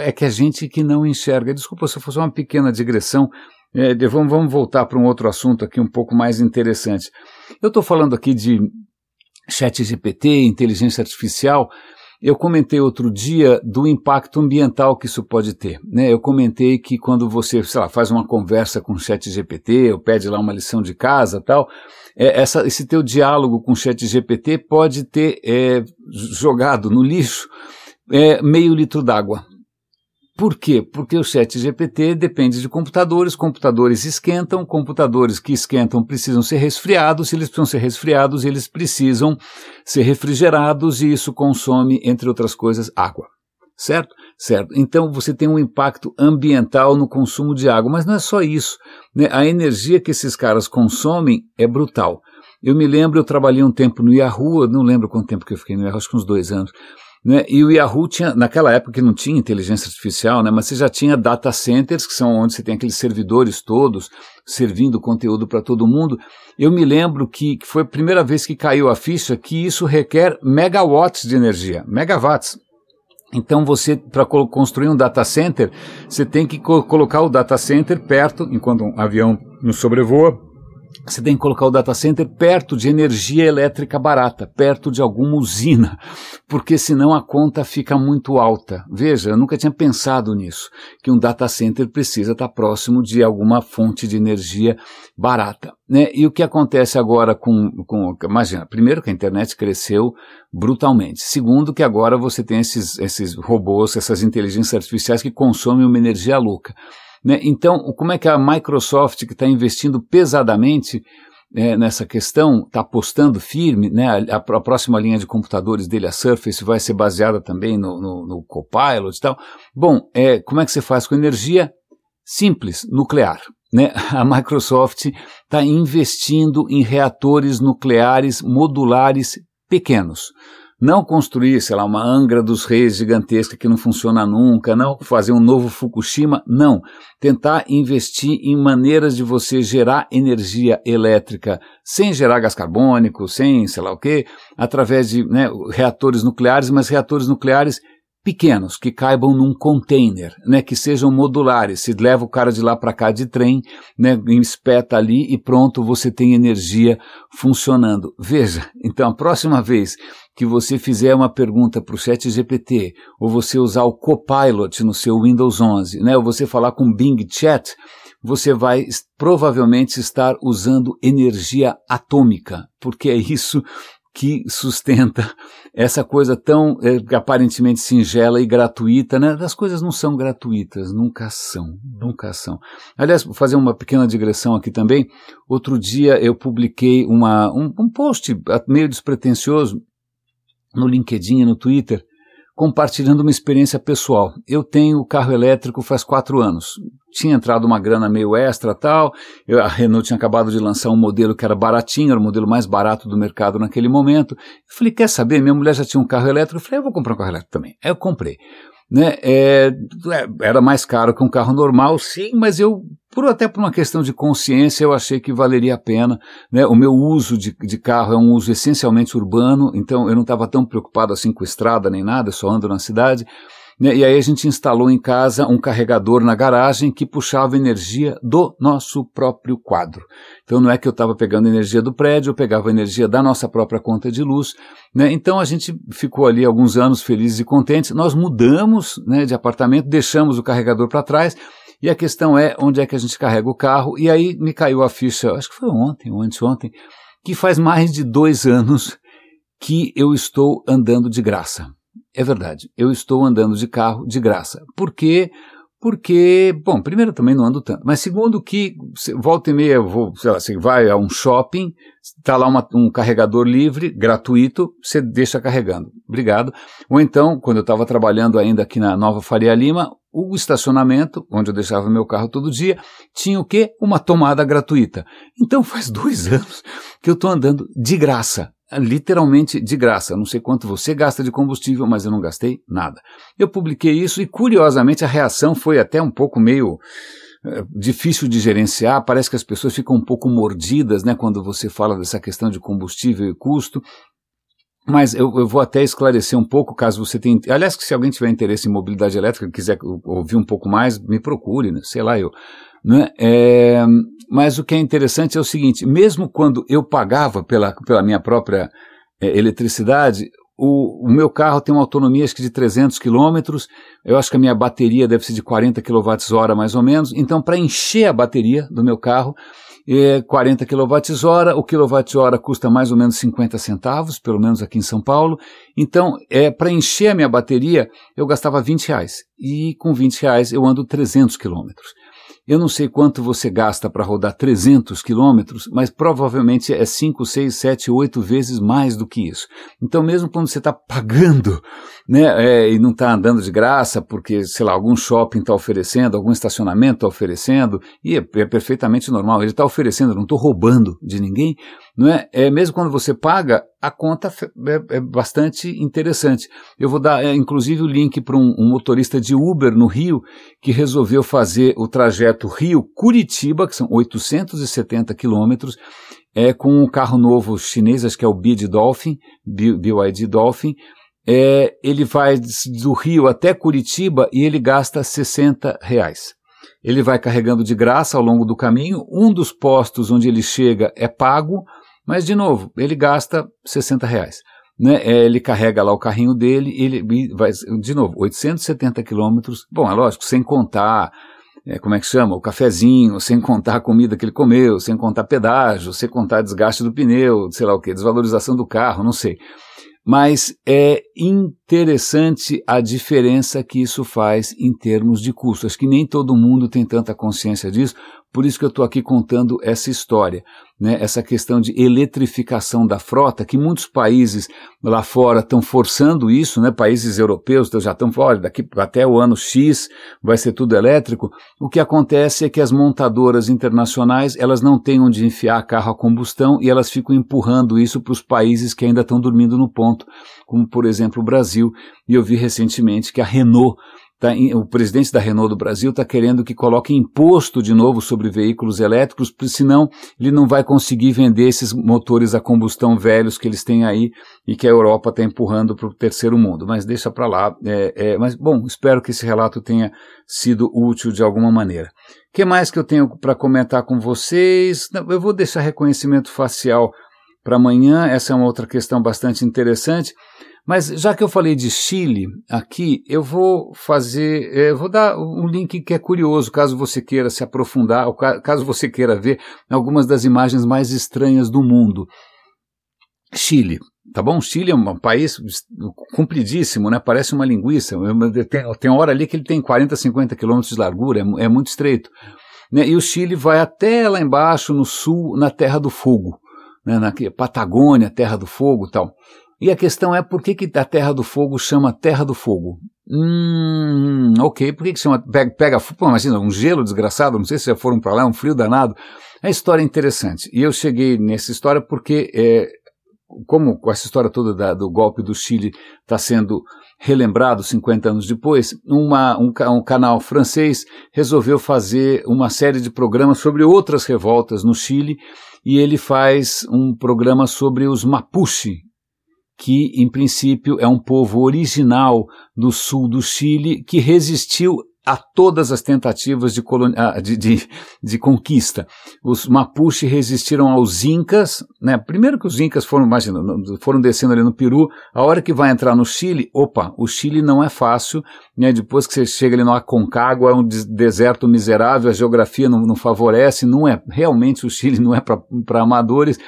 é que a gente que não enxerga. Desculpa se fosse uma pequena digressão, é, vamos, vamos voltar para um outro assunto aqui um pouco mais interessante. Eu estou falando aqui de chat GPT, inteligência artificial. Eu comentei outro dia do impacto ambiental que isso pode ter. Né? Eu comentei que quando você, sei lá, faz uma conversa com o chat GPT, ou pede lá uma lição de casa tal, é, essa, esse teu diálogo com o chat GPT pode ter é, jogado no lixo é, meio litro d'água Por quê? Porque o chat GPT depende de computadores, computadores esquentam, computadores que esquentam precisam ser resfriados, se eles precisam ser resfriados, eles precisam ser refrigerados e isso consome, entre outras coisas, água. Certo? Certo. Então você tem um impacto ambiental no consumo de água, mas não é só isso. Né? A energia que esses caras consomem é brutal. Eu me lembro, eu trabalhei um tempo no Yahoo, não lembro quanto tempo que eu fiquei no Yahoo, acho que uns dois anos. Né? E o Yahoo tinha, naquela época que não tinha inteligência artificial, né? mas você já tinha data centers, que são onde você tem aqueles servidores todos, servindo conteúdo para todo mundo. Eu me lembro que, que foi a primeira vez que caiu a ficha que isso requer megawatts de energia, megawatts. Então você, para construir um data center, você tem que co colocar o data center perto, enquanto um avião não sobrevoa, você tem que colocar o data center perto de energia elétrica barata, perto de alguma usina, porque senão a conta fica muito alta. Veja, eu nunca tinha pensado nisso, que um data center precisa estar próximo de alguma fonte de energia barata. Né? E o que acontece agora com, com. Imagina, primeiro que a internet cresceu brutalmente. Segundo, que agora você tem esses, esses robôs, essas inteligências artificiais que consomem uma energia louca. Né? Então, como é que a Microsoft, que está investindo pesadamente é, nessa questão, está apostando firme, né? A, a, próxima linha de computadores dele, a Surface, vai ser baseada também no, no, no Copilot e tal. Bom, é, como é que você faz com energia? Simples, nuclear. Né? A Microsoft está investindo em reatores nucleares modulares pequenos. Não construir, sei lá, uma Angra dos Reis gigantesca que não funciona nunca, não fazer um novo Fukushima, não. Tentar investir em maneiras de você gerar energia elétrica sem gerar gás carbônico, sem sei lá o quê, através de né, reatores nucleares, mas reatores nucleares pequenos, que caibam num container, né, que sejam modulares. Se leva o cara de lá para cá de trem, né, espeta ali e pronto, você tem energia funcionando. Veja, então a próxima vez que você fizer uma pergunta para o chat GPT, ou você usar o Copilot no seu Windows 11, né, ou você falar com o Bing Chat, você vai provavelmente estar usando energia atômica, porque é isso que sustenta essa coisa tão é, aparentemente singela e gratuita, né? As coisas não são gratuitas, nunca são, nunca são. Aliás, vou fazer uma pequena digressão aqui também. Outro dia eu publiquei uma, um, um post meio despretensioso no LinkedIn e no Twitter, compartilhando uma experiência pessoal. Eu tenho carro elétrico faz quatro anos. Tinha entrado uma grana meio extra tal. Eu, a Renault tinha acabado de lançar um modelo que era baratinho, era o modelo mais barato do mercado naquele momento. Eu falei, quer saber? Minha mulher já tinha um carro elétrico. Eu falei, eu vou comprar um carro elétrico também. Aí eu comprei. Né, é, é, era mais caro que um carro normal, sim, mas eu, por até por uma questão de consciência, eu achei que valeria a pena. Né, o meu uso de, de carro é um uso essencialmente urbano, então eu não estava tão preocupado assim com estrada nem nada, só ando na cidade. Né? E aí a gente instalou em casa um carregador na garagem que puxava energia do nosso próprio quadro. Então não é que eu estava pegando energia do prédio, eu pegava energia da nossa própria conta de luz. Né? Então a gente ficou ali alguns anos felizes e contentes. Nós mudamos né, de apartamento, deixamos o carregador para trás. E a questão é onde é que a gente carrega o carro. E aí me caiu a ficha, acho que foi ontem ou anteontem, que faz mais de dois anos que eu estou andando de graça. É verdade, eu estou andando de carro de graça. Por quê? Porque, bom, primeiro também não ando tanto, mas segundo que volta e meia, vou, sei lá, você vai a um shopping, está lá uma, um carregador livre, gratuito, você deixa carregando. Obrigado. Ou então, quando eu estava trabalhando ainda aqui na Nova Faria Lima, o estacionamento, onde eu deixava meu carro todo dia, tinha o quê? Uma tomada gratuita. Então faz dois anos que eu estou andando de graça literalmente de graça. Não sei quanto você gasta de combustível, mas eu não gastei nada. Eu publiquei isso e, curiosamente, a reação foi até um pouco meio é, difícil de gerenciar. Parece que as pessoas ficam um pouco mordidas né, quando você fala dessa questão de combustível e custo. Mas eu, eu, vou até esclarecer um pouco, caso você tenha. Aliás, se alguém tiver interesse em mobilidade elétrica, quiser ouvir um pouco mais, me procure, né? sei lá, eu. Né? É, mas o que é interessante é o seguinte: mesmo quando eu pagava pela, pela minha própria é, eletricidade, o, o, meu carro tem uma autonomia acho que de 300 quilômetros, eu acho que a minha bateria deve ser de 40 kWh mais ou menos, então para encher a bateria do meu carro, é 40 kWh, o quilowatt-hora custa mais ou menos 50 centavos, pelo menos aqui em São Paulo. Então, é, para encher a minha bateria, eu gastava 20 reais. E com 20 reais eu ando 300 quilômetros. Eu não sei quanto você gasta para rodar 300 quilômetros, mas provavelmente é 5, 6, 7, 8 vezes mais do que isso. Então, mesmo quando você está pagando, né, é, e não está andando de graça, porque, sei lá, algum shopping está oferecendo, algum estacionamento está oferecendo, e é, é, perfeitamente normal, ele está oferecendo, eu não estou roubando de ninguém, não é? é? Mesmo quando você paga, a conta é, é bastante interessante. Eu vou dar, é, inclusive, o link para um, um, motorista de Uber no Rio que resolveu fazer o trajeto Rio-Curitiba, que são 870 quilômetros, é, com um carro novo chinês, acho que é o BID Dolphin, BYD Dolphin. É, ele vai do Rio até Curitiba e ele gasta 60 reais. Ele vai carregando de graça ao longo do caminho. Um dos postos onde ele chega é pago, mas, de novo, ele gasta 60 reais. Né? É, ele carrega lá o carrinho dele, ele vai, de novo, 870 quilômetros. Bom, é lógico, sem contar, é, como é que chama? O cafezinho, sem contar a comida que ele comeu, sem contar pedágio, sem contar desgaste do pneu, sei lá o que, desvalorização do carro, não sei. Mas é interessante a diferença que isso faz em termos de custo. Acho que nem todo mundo tem tanta consciência disso, por isso que eu estou aqui contando essa história, né? essa questão de eletrificação da frota, que muitos países lá fora estão forçando isso, né? países europeus já estão fora, daqui até o ano X vai ser tudo elétrico. O que acontece é que as montadoras internacionais elas não têm onde enfiar carro a combustão e elas ficam empurrando isso para os países que ainda estão dormindo no ponto, como por exemplo o Brasil. E eu vi recentemente que a Renault Tá, o presidente da Renault do Brasil está querendo que coloque imposto de novo sobre veículos elétricos, senão ele não vai conseguir vender esses motores a combustão velhos que eles têm aí e que a Europa está empurrando para o terceiro mundo. Mas deixa para lá. É, é, mas, bom, espero que esse relato tenha sido útil de alguma maneira. O que mais que eu tenho para comentar com vocês? Eu vou deixar reconhecimento facial para amanhã, essa é uma outra questão bastante interessante. Mas já que eu falei de Chile aqui, eu vou fazer, eu é, vou dar um link que é curioso, caso você queira se aprofundar, ou caso você queira ver algumas das imagens mais estranhas do mundo. Chile, tá bom? Chile é um país compridíssimo, né? Parece uma linguiça. Tem, tem hora ali que ele tem 40, 50 quilômetros de largura, é, é muito estreito. Né? E o Chile vai até lá embaixo, no sul, na Terra do Fogo, né? na Patagônia, Terra do Fogo tal. E a questão é por que, que a Terra do Fogo chama Terra do Fogo? Hum, ok, por que, que chama. Pega, pega pô, imagina, um gelo desgraçado, não sei se já foram para lá, um frio danado. A história é interessante. E eu cheguei nessa história porque, é, como essa história toda da, do golpe do Chile está sendo relembrado 50 anos depois, uma, um, um, canal francês resolveu fazer uma série de programas sobre outras revoltas no Chile e ele faz um programa sobre os Mapuche, que, em princípio, é um povo original do sul do Chile que resistiu a todas as tentativas de, ah, de, de, de, conquista. Os Mapuche resistiram aos Incas, né? Primeiro que os Incas foram, imagina, foram descendo ali no Peru, a hora que vai entrar no Chile, opa, o Chile não é fácil, né? Depois que você chega ali no Aconcagua, é um deserto miserável, a geografia não, não favorece, não é, realmente o Chile não é para amadores,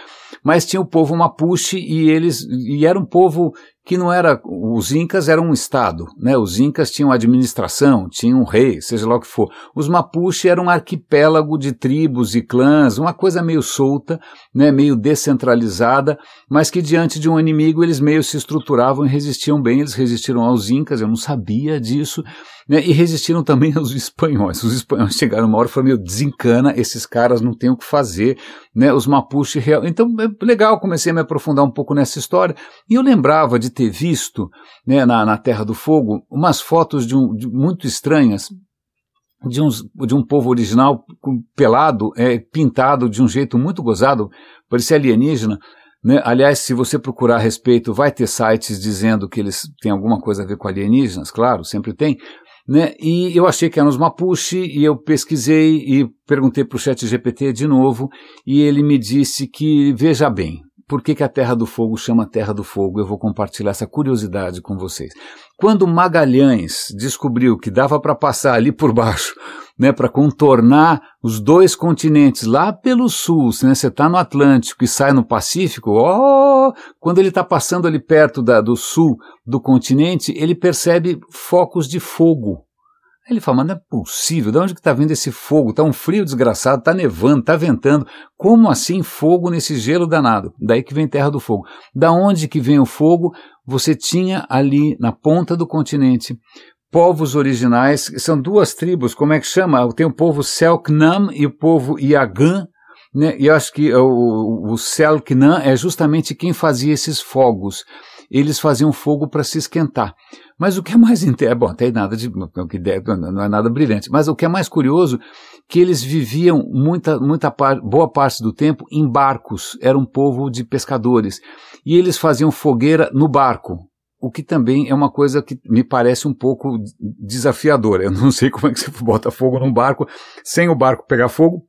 mas tinha o povo Mapuche e eles e era um povo que não era os incas eram um estado, né? Os incas tinham administração, tinham um rei, seja lá o que for. Os Mapuche eram um arquipélago de tribos e clãs, uma coisa meio solta, né, meio descentralizada, mas que diante de um inimigo eles meio se estruturavam e resistiam bem, eles resistiram aos incas, eu não sabia disso né, e resistiram também aos espanhóis. Os espanhóis chegaram uma hora e falaram, meu, desencana, esses caras não têm o que fazer, né, os Mapuche real. Então, é legal, comecei a me aprofundar um pouco nessa história, e eu lembrava de ter visto, né, na, na Terra do Fogo, umas fotos de, um, de muito estranhas, de, uns, de um povo original pelado, é, pintado de um jeito muito gozado, parecia alienígena, né? Aliás, se você procurar a respeito, vai ter sites dizendo que eles têm alguma coisa a ver com alienígenas, claro, sempre tem, né? E eu achei que eram os Mapuche e eu pesquisei e perguntei para o chat GPT de novo e ele me disse que, veja bem, por que, que, a Terra do Fogo chama Terra do Fogo? Eu vou compartilhar essa curiosidade com vocês. Quando Magalhães descobriu que dava para passar ali por baixo, né, para contornar os dois continentes lá pelo sul, né, você está no Atlântico e sai no Pacífico, oh, quando ele está passando ali perto da, do sul do continente, ele percebe focos de fogo Aí ele fala, mas não é possível, de onde que está vindo esse fogo? Está um frio desgraçado, está nevando, está ventando. Como assim fogo nesse gelo danado? Daí que vem Terra do Fogo. Da onde que vem o fogo? Você tinha ali na ponta do continente povos originais, são duas tribos, como é que chama? Tem o povo Selknam e o povo Yagan, né? e acho que o, o Selknam é justamente quem fazia esses fogos. Eles faziam fogo para se esquentar. Mas o que é mais é bom, tem nada de não é nada brilhante, mas o que é mais curioso que eles viviam muita muita boa parte do tempo em barcos, era um povo de pescadores, e eles faziam fogueira no barco. O que também é uma coisa que me parece um pouco desafiadora. Eu não sei como é que você bota fogo num barco sem o barco pegar fogo,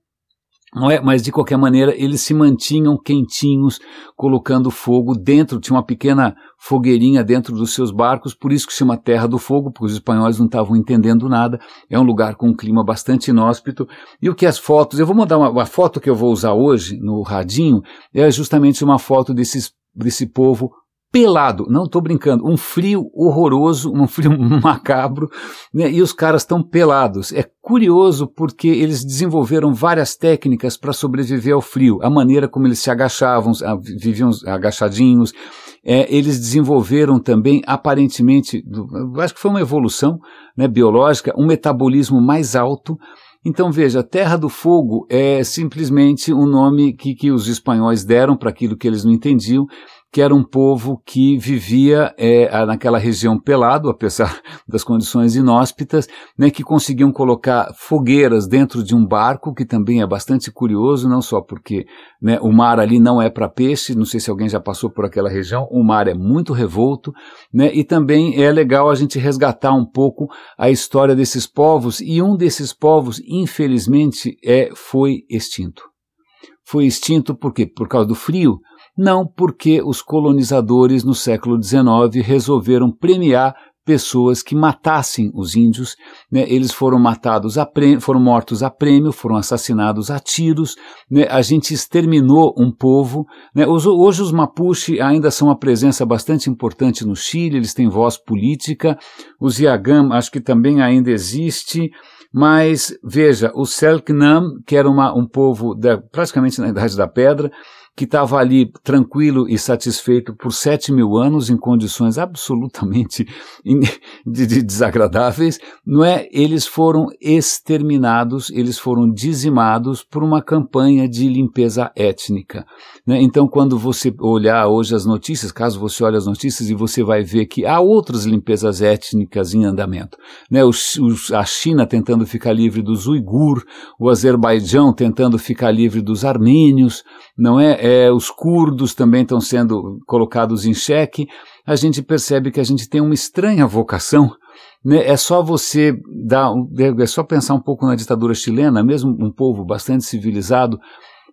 não é? Mas de qualquer maneira, eles se mantinham quentinhos, colocando fogo dentro, tinha uma pequena fogueirinha dentro dos seus barcos, por isso que se chama Terra do Fogo, porque os espanhóis não estavam entendendo nada. É um lugar com um clima bastante inóspito. E o que as fotos, eu vou mandar uma, uma foto que eu vou usar hoje no radinho, é justamente uma foto desses, desse povo pelado, não estou brincando, um frio horroroso, um frio macabro, né, e os caras estão pelados. É curioso porque eles desenvolveram várias técnicas para sobreviver ao frio, a maneira como eles se agachavam, viviam agachadinhos, é, eles desenvolveram também, aparentemente, acho que foi uma evolução né, biológica, um metabolismo mais alto, então veja, Terra do Fogo é simplesmente um nome que, que os espanhóis deram para aquilo que eles não entendiam, que era um povo que vivia é, naquela região pelado, apesar das condições inóspitas, né, que conseguiam colocar fogueiras dentro de um barco, que também é bastante curioso, não só porque né, o mar ali não é para peixe, não sei se alguém já passou por aquela região, o mar é muito revolto, né, e também é legal a gente resgatar um pouco a história desses povos, e um desses povos, infelizmente, é, foi extinto. Foi extinto por quê? Por causa do frio, não porque os colonizadores no século XIX resolveram premiar pessoas que matassem os índios, né? eles foram matados a prêmio, foram mortos a prêmio, foram assassinados a tiros, né? a gente exterminou um povo. Né? Hoje, os Mapuche ainda são uma presença bastante importante no Chile, eles têm voz política, os Yagam acho que também ainda existe, mas veja, o Selknam, que era uma, um povo da, praticamente na Idade da Pedra, que estava ali tranquilo e satisfeito por sete mil anos em condições absolutamente desagradáveis, não é? Eles foram exterminados, eles foram dizimados por uma campanha de limpeza étnica. Né? Então, quando você olhar hoje as notícias, caso você olhe as notícias, e você vai ver que há outras limpezas étnicas em andamento. Né? Os, os, a China tentando ficar livre dos uigur, o Azerbaijão tentando ficar livre dos armênios, não é? É, os curdos também estão sendo colocados em xeque, a gente percebe que a gente tem uma estranha vocação. Né? É só você dar, é só pensar um pouco na ditadura chilena, mesmo um povo bastante civilizado,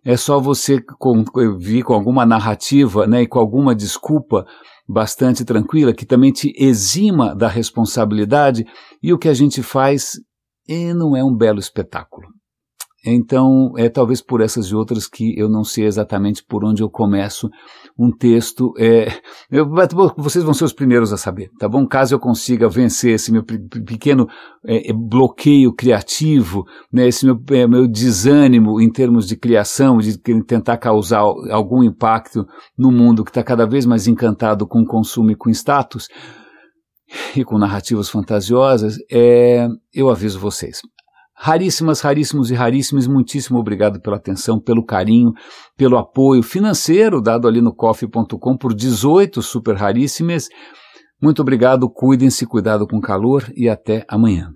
é só você com, vir com alguma narrativa né, e com alguma desculpa bastante tranquila, que também te exima da responsabilidade, e o que a gente faz e não é um belo espetáculo. Então, é talvez por essas e outras que eu não sei exatamente por onde eu começo um texto. É, eu, vocês vão ser os primeiros a saber, tá bom? Caso eu consiga vencer esse meu pequeno é, é, bloqueio criativo, né, esse meu, é, meu desânimo em termos de criação, de tentar causar algum impacto no mundo que está cada vez mais encantado com consumo e com status, e com narrativas fantasiosas, é, eu aviso vocês. Raríssimas, raríssimos e raríssimos, muitíssimo obrigado pela atenção, pelo carinho, pelo apoio financeiro dado ali no coffee.com por 18 super raríssimas. Muito obrigado, cuidem-se, cuidado com calor e até amanhã.